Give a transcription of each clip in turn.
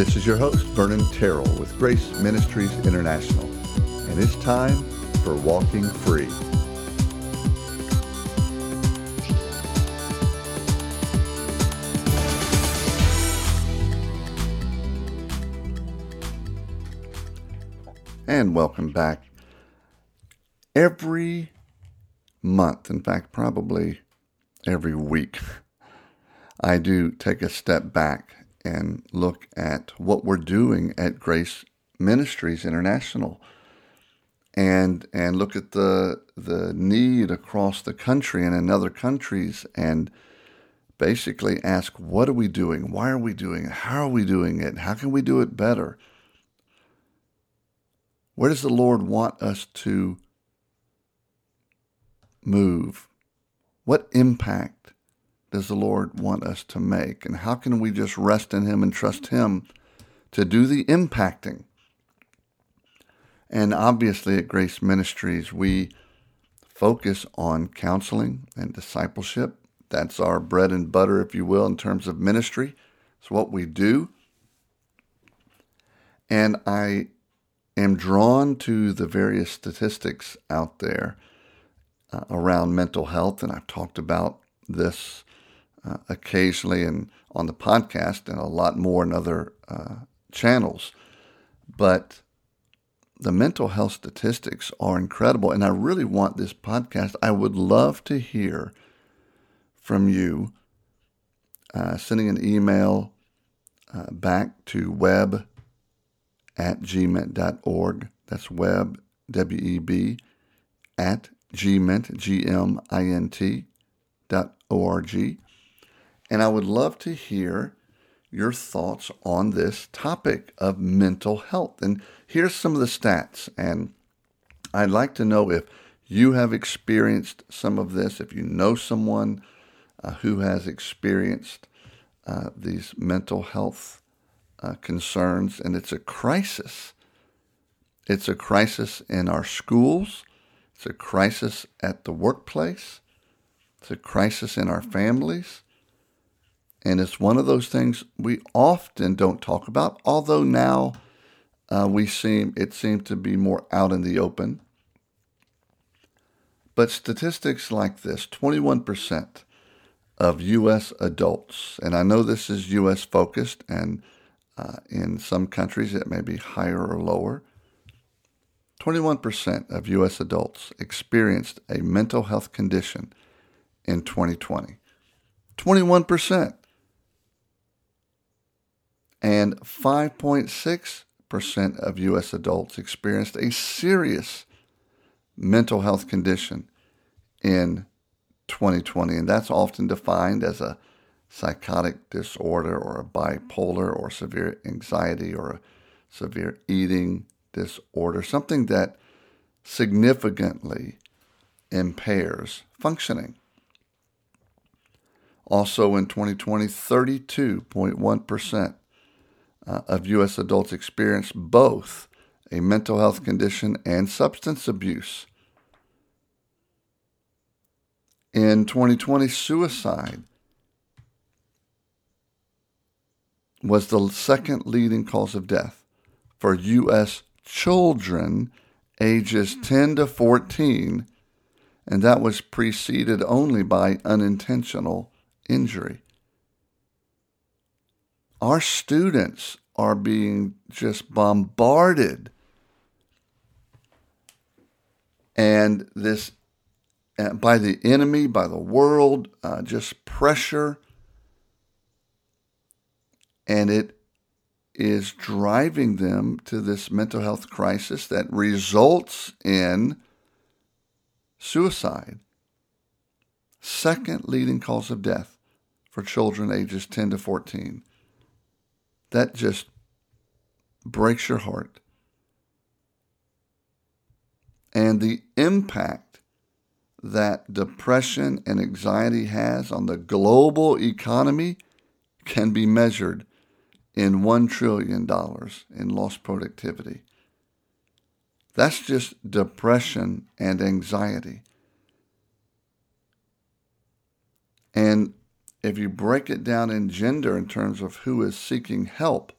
This is your host, Vernon Terrell with Grace Ministries International, and it's time for Walking Free. And welcome back. Every month, in fact, probably every week, I do take a step back and look at what we're doing at Grace Ministries International and and look at the the need across the country and in other countries and basically ask what are we doing? Why are we doing it? How are we doing it? How can we do it better? Where does the lord want us to move? What impact does the Lord want us to make? And how can we just rest in Him and trust Him to do the impacting? And obviously, at Grace Ministries, we focus on counseling and discipleship. That's our bread and butter, if you will, in terms of ministry. It's what we do. And I am drawn to the various statistics out there uh, around mental health, and I've talked about this uh, occasionally and on the podcast and a lot more in other uh, channels. But the mental health statistics are incredible. And I really want this podcast. I would love to hear from you uh, sending an email uh, back to web at gmint.org. That's web, W E B, at gmint, G M I N T dot O R G. And I would love to hear your thoughts on this topic of mental health. And here's some of the stats. And I'd like to know if you have experienced some of this, if you know someone uh, who has experienced uh, these mental health uh, concerns, and it's a crisis. It's a crisis in our schools. It's a crisis at the workplace. It's a crisis in our families. And it's one of those things we often don't talk about, although now uh, we seem it seems to be more out in the open. But statistics like this 21% of U.S. adults, and I know this is U.S. focused, and uh, in some countries it may be higher or lower. 21% of U.S. adults experienced a mental health condition in 2020. 21% and 5.6% of U.S. adults experienced a serious mental health condition in 2020. And that's often defined as a psychotic disorder or a bipolar or severe anxiety or a severe eating disorder, something that significantly impairs functioning. Also in 2020, 32.1% uh, of U.S. adults experience both a mental health condition and substance abuse. In 2020, suicide was the second leading cause of death for U.S. children ages 10 to 14, and that was preceded only by unintentional injury our students are being just bombarded. And this by the enemy by the world uh, just pressure. And it is driving them to this mental health crisis that results in suicide. Second leading cause of death for children ages 10 to 14 that just breaks your heart. And the impact that depression and anxiety has on the global economy can be measured in $1 trillion in lost productivity. That's just depression and anxiety. And if you break it down in gender in terms of who is seeking help,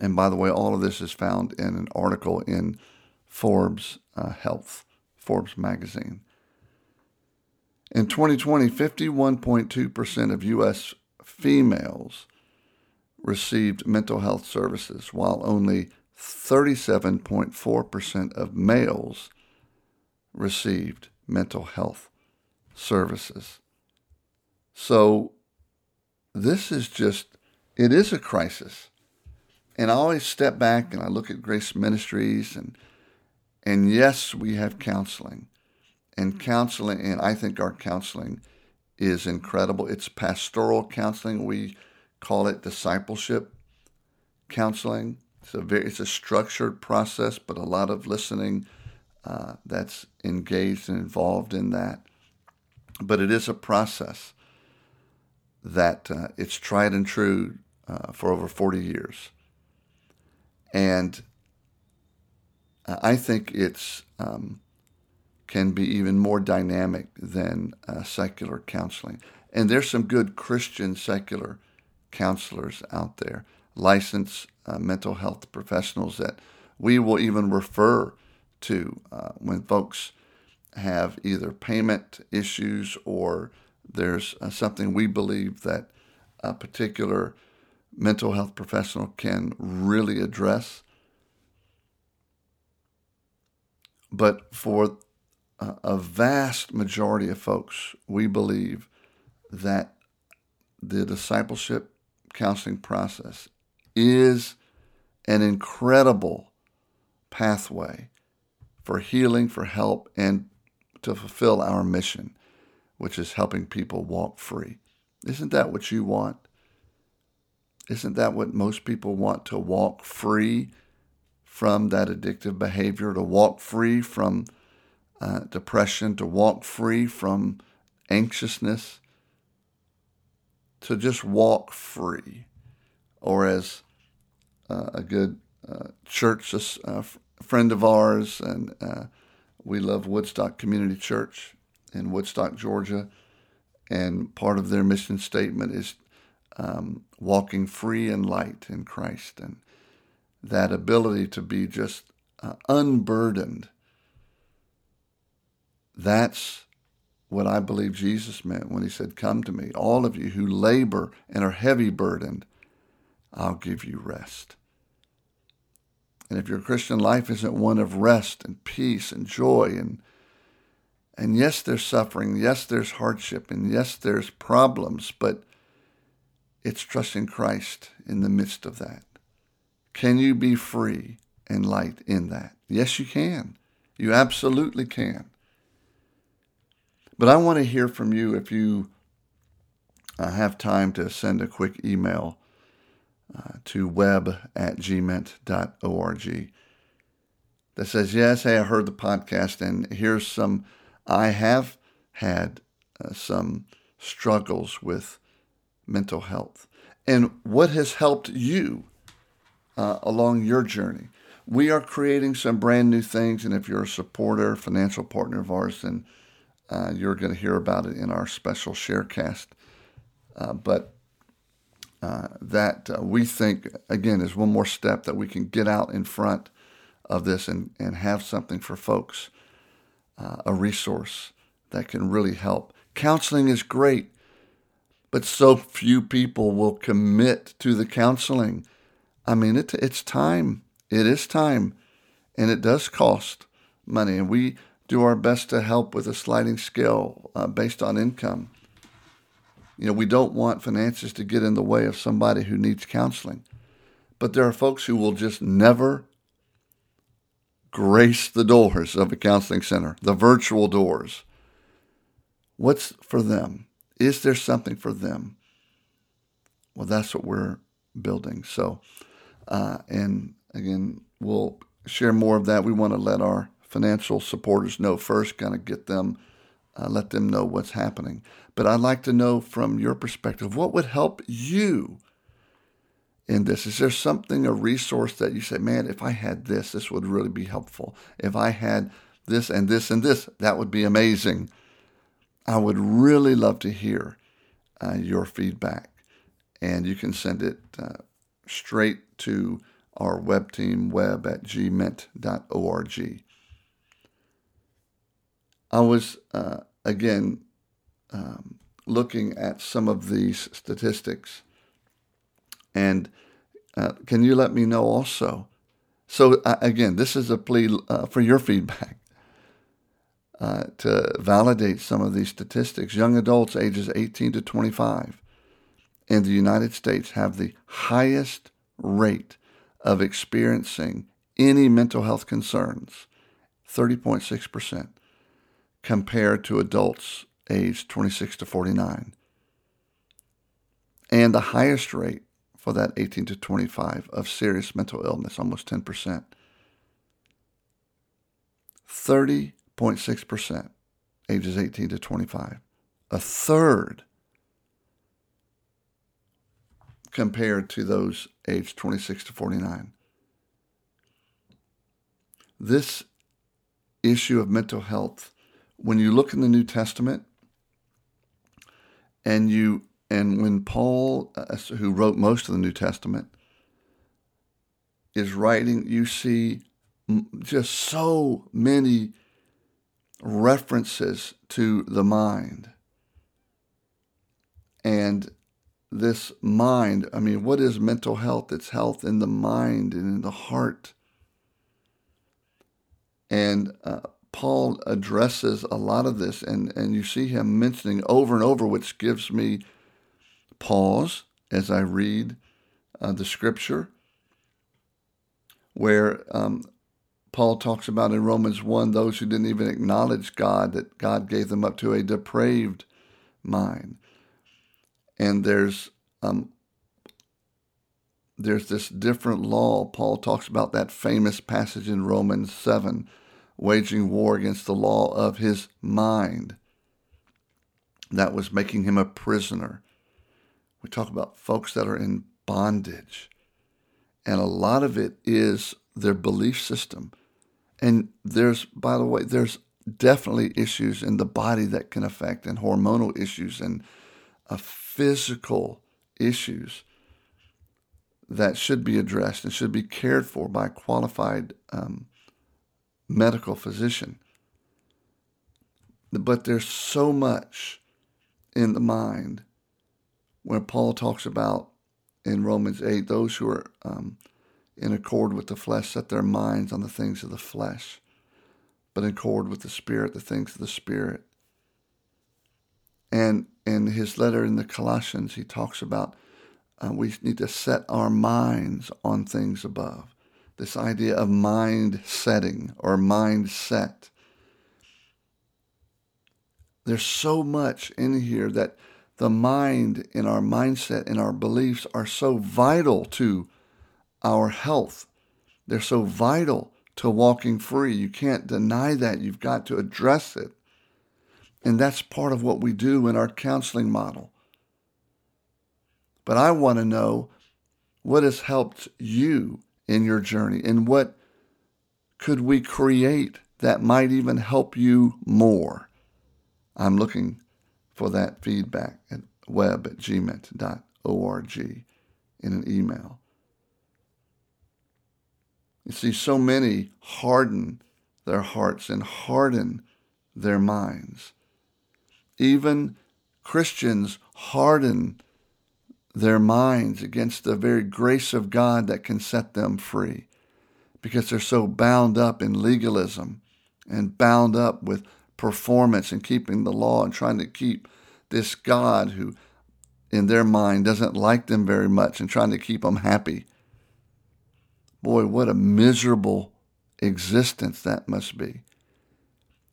And by the way, all of this is found in an article in Forbes uh, Health, Forbes magazine. In 2020, 51.2% of U.S. females received mental health services, while only 37.4% of males received mental health services. So this is just, it is a crisis. And I always step back and I look at Grace Ministries and and yes, we have counseling. And counseling and I think our counseling is incredible. It's pastoral counseling. We call it discipleship counseling. It's a very it's a structured process, but a lot of listening uh, that's engaged and involved in that. But it is a process that uh, it's tried and true uh, for over 40 years. And I think it's um, can be even more dynamic than uh, secular counseling. And there's some good Christian secular counselors out there, licensed uh, mental health professionals that we will even refer to uh, when folks have either payment issues or there's uh, something we believe that a particular mental health professional can really address. But for a vast majority of folks, we believe that the discipleship counseling process is an incredible pathway for healing, for help, and to fulfill our mission which is helping people walk free. Isn't that what you want? Isn't that what most people want to walk free from that addictive behavior, to walk free from uh, depression, to walk free from anxiousness, to just walk free? Or as uh, a good uh, church a friend of ours, and uh, we love Woodstock Community Church in Woodstock, Georgia, and part of their mission statement is um, walking free and light in Christ, and that ability to be just uh, unburdened. That's what I believe Jesus meant when he said, Come to me, all of you who labor and are heavy burdened, I'll give you rest. And if your Christian life isn't one of rest and peace and joy and and yes, there's suffering. Yes, there's hardship. And yes, there's problems, but it's trusting Christ in the midst of that. Can you be free and light in that? Yes, you can. You absolutely can. But I want to hear from you if you uh, have time to send a quick email uh, to web at gmint.org that says, Yes, hey, I heard the podcast, and here's some I have had uh, some struggles with mental health. And what has helped you uh, along your journey? We are creating some brand new things, and if you're a supporter, financial partner of ours, then uh, you're going to hear about it in our special sharecast. Uh, but uh, that uh, we think, again, is one more step that we can get out in front of this and, and have something for folks uh, a resource that can really help. Counseling is great, but so few people will commit to the counseling. I mean, it, it's time. It is time, and it does cost money. And we do our best to help with a sliding scale uh, based on income. You know, we don't want finances to get in the way of somebody who needs counseling. But there are folks who will just never grace the doors of a counseling center, the virtual doors. What's for them? Is there something for them? Well, that's what we're building. So, uh, and again, we'll share more of that. We want to let our financial supporters know first, kind of get them, uh, let them know what's happening. But I'd like to know from your perspective, what would help you in this? Is there something, a resource that you say, man, if I had this, this would really be helpful. If I had this and this and this, that would be amazing. I would really love to hear uh, your feedback. And you can send it uh, straight to our web team web at gmint.org. I was, uh, again, um, looking at some of these statistics. And uh, can you let me know also? So, uh, again, this is a plea uh, for your feedback. Uh, to validate some of these statistics, young adults ages 18 to 25 in the United States have the highest rate of experiencing any mental health concerns, 30.6%, compared to adults aged 26 to 49. And the highest rate for that 18 to 25 of serious mental illness, almost 10%. 30.6%, ages 18 to 25. A third compared to those aged 26 to 49. This issue of mental health, when you look in the New Testament, and you and when Paul, uh, who wrote most of the New Testament, is writing, you see just so many references to the mind. And this mind, I mean, what is mental health? It's health in the mind and in the heart. And uh, Paul addresses a lot of this, and, and you see him mentioning over and over, which gives me pause as I read uh, the scripture, where um, Paul talks about in Romans 1 those who didn't even acknowledge God, that God gave them up to a depraved mind. And there's um, there's this different law. Paul talks about that famous passage in Romans 7 waging war against the law of his mind that was making him a prisoner. We talk about folks that are in bondage. And a lot of it is their belief system. And there's, by the way, there's definitely issues in the body that can affect, and hormonal issues, and a physical issues that should be addressed and should be cared for by qualified um, medical physician. But there's so much in the mind when Paul talks about in Romans 8 those who are um, in accord with the flesh set their minds on the things of the flesh, but in accord with the Spirit, the things of the Spirit. And in his letter in the Colossians, he talks about uh, we need to set our minds on things above this idea of mind setting or mindset. There's so much in here that the mind and our mindset and our beliefs are so vital to our health. They're so vital to walking free. You can't deny that. You've got to address it. And that's part of what we do in our counseling model. But I want to know what has helped you in your journey and what could we create that might even help you more? I'm looking for that feedback at web at gmint.org in an email. You see, so many harden their hearts and harden their minds. Even Christians harden their minds against the very grace of God that can set them free because they're so bound up in legalism and bound up with performance and keeping the law and trying to keep this God who, in their mind, doesn't like them very much and trying to keep them happy. Boy, what a miserable existence that must be.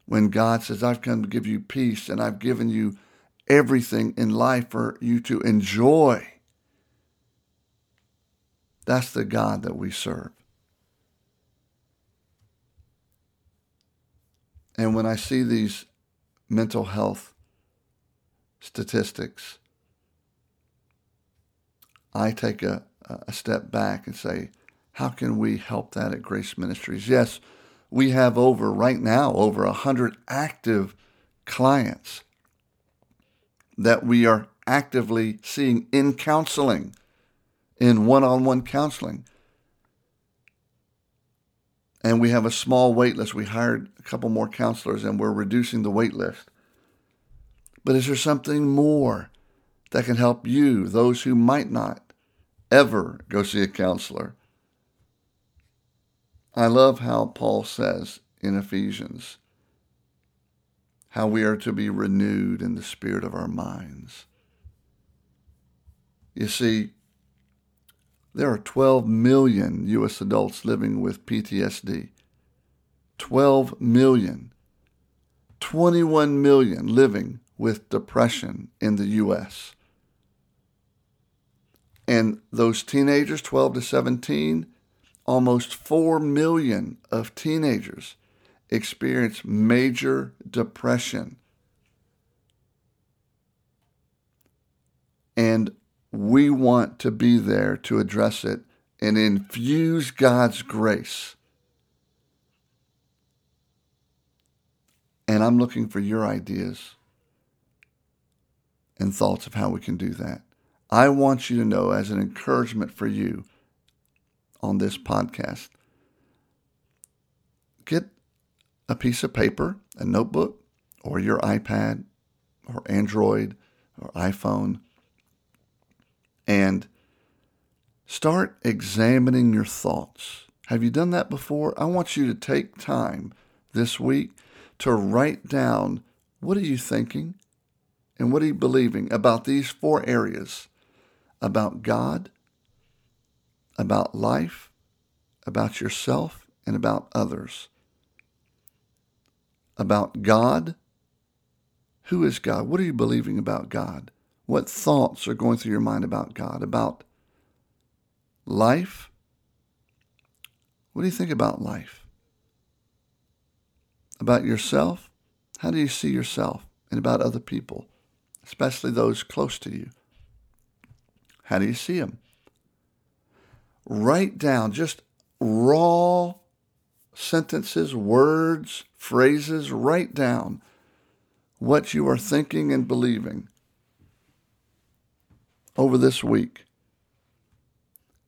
When God says, I've come to give you peace and I've given you everything in life for you to enjoy. That's the God that we serve. And when I see these mental health statistics, I take a, a step back and say, how can we help that at Grace Ministries? Yes, we have over, right now, over 100 active clients that we are actively seeing in counseling, in one on one counseling. And we have a small wait list. We hired a couple more counselors and we're reducing the wait list. But is there something more that can help you, those who might not ever go see a counselor? I love how Paul says in Ephesians how we are to be renewed in the spirit of our minds. You see, there are 12 million U.S. adults living with PTSD. 12 million. 21 million living with depression in the U.S. And those teenagers, 12 to 17, almost 4 million of teenagers experience major depression. And we want to be there to address it and infuse God's grace. And I'm looking for your ideas and thoughts of how we can do that. I want you to know, as an encouragement for you on this podcast, get a piece of paper, a notebook, or your iPad, or Android, or iPhone and start examining your thoughts. Have you done that before? I want you to take time this week to write down what are you thinking and what are you believing about these four areas about God, about life, about yourself, and about others. About God, who is God? What are you believing about God? What thoughts are going through your mind about God, about life? What do you think about life? About yourself? How do you see yourself? And about other people, especially those close to you? How do you see them? Write down just raw sentences, words, phrases. Write down what you are thinking and believing over this week.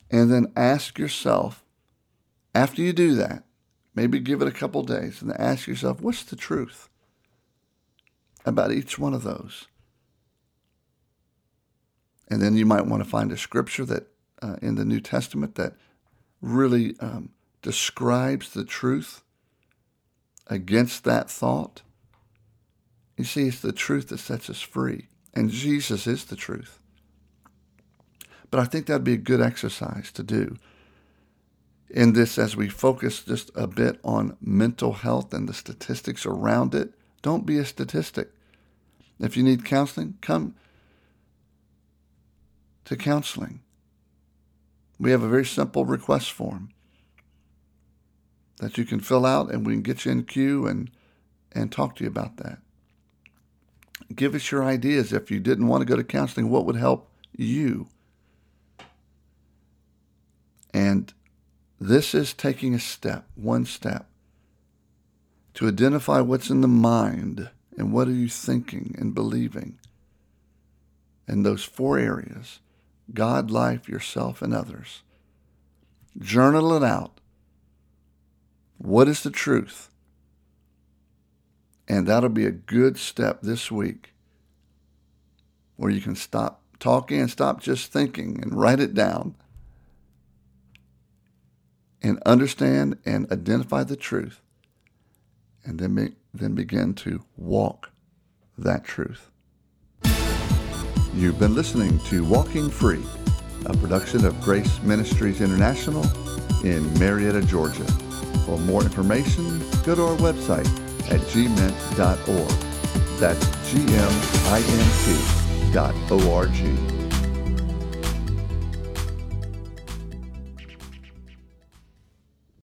And then ask yourself, after you do that, maybe give it a couple days, and ask yourself, what's the truth about each one of those? And then you might want to find a scripture that uh, in the New Testament that really um, describes the truth against that thought. You see, it's the truth that sets us free, and Jesus is the truth. But I think that'd be a good exercise to do in this as we focus just a bit on mental health and the statistics around it. Don't be a statistic. If you need counseling, come to counseling. We have a very simple request form that you can fill out and we can get you in queue and, and talk to you about that. Give us your ideas. If you didn't want to go to counseling, what would help you? And this is taking a step, one step, to identify what's in the mind and what are you thinking and believing. In those four areas God, life, yourself, and others. Journal it out. What is the truth? And that'll be a good step this week where you can stop talking and stop just thinking and write it down and understand and identify the truth, and then, be, then begin to walk that truth. You've been listening to Walking Free, a production of Grace Ministries International in Marietta, Georgia. For more information, go to our website at gmint.org. That's G-M-I-N-T dot O-R-G.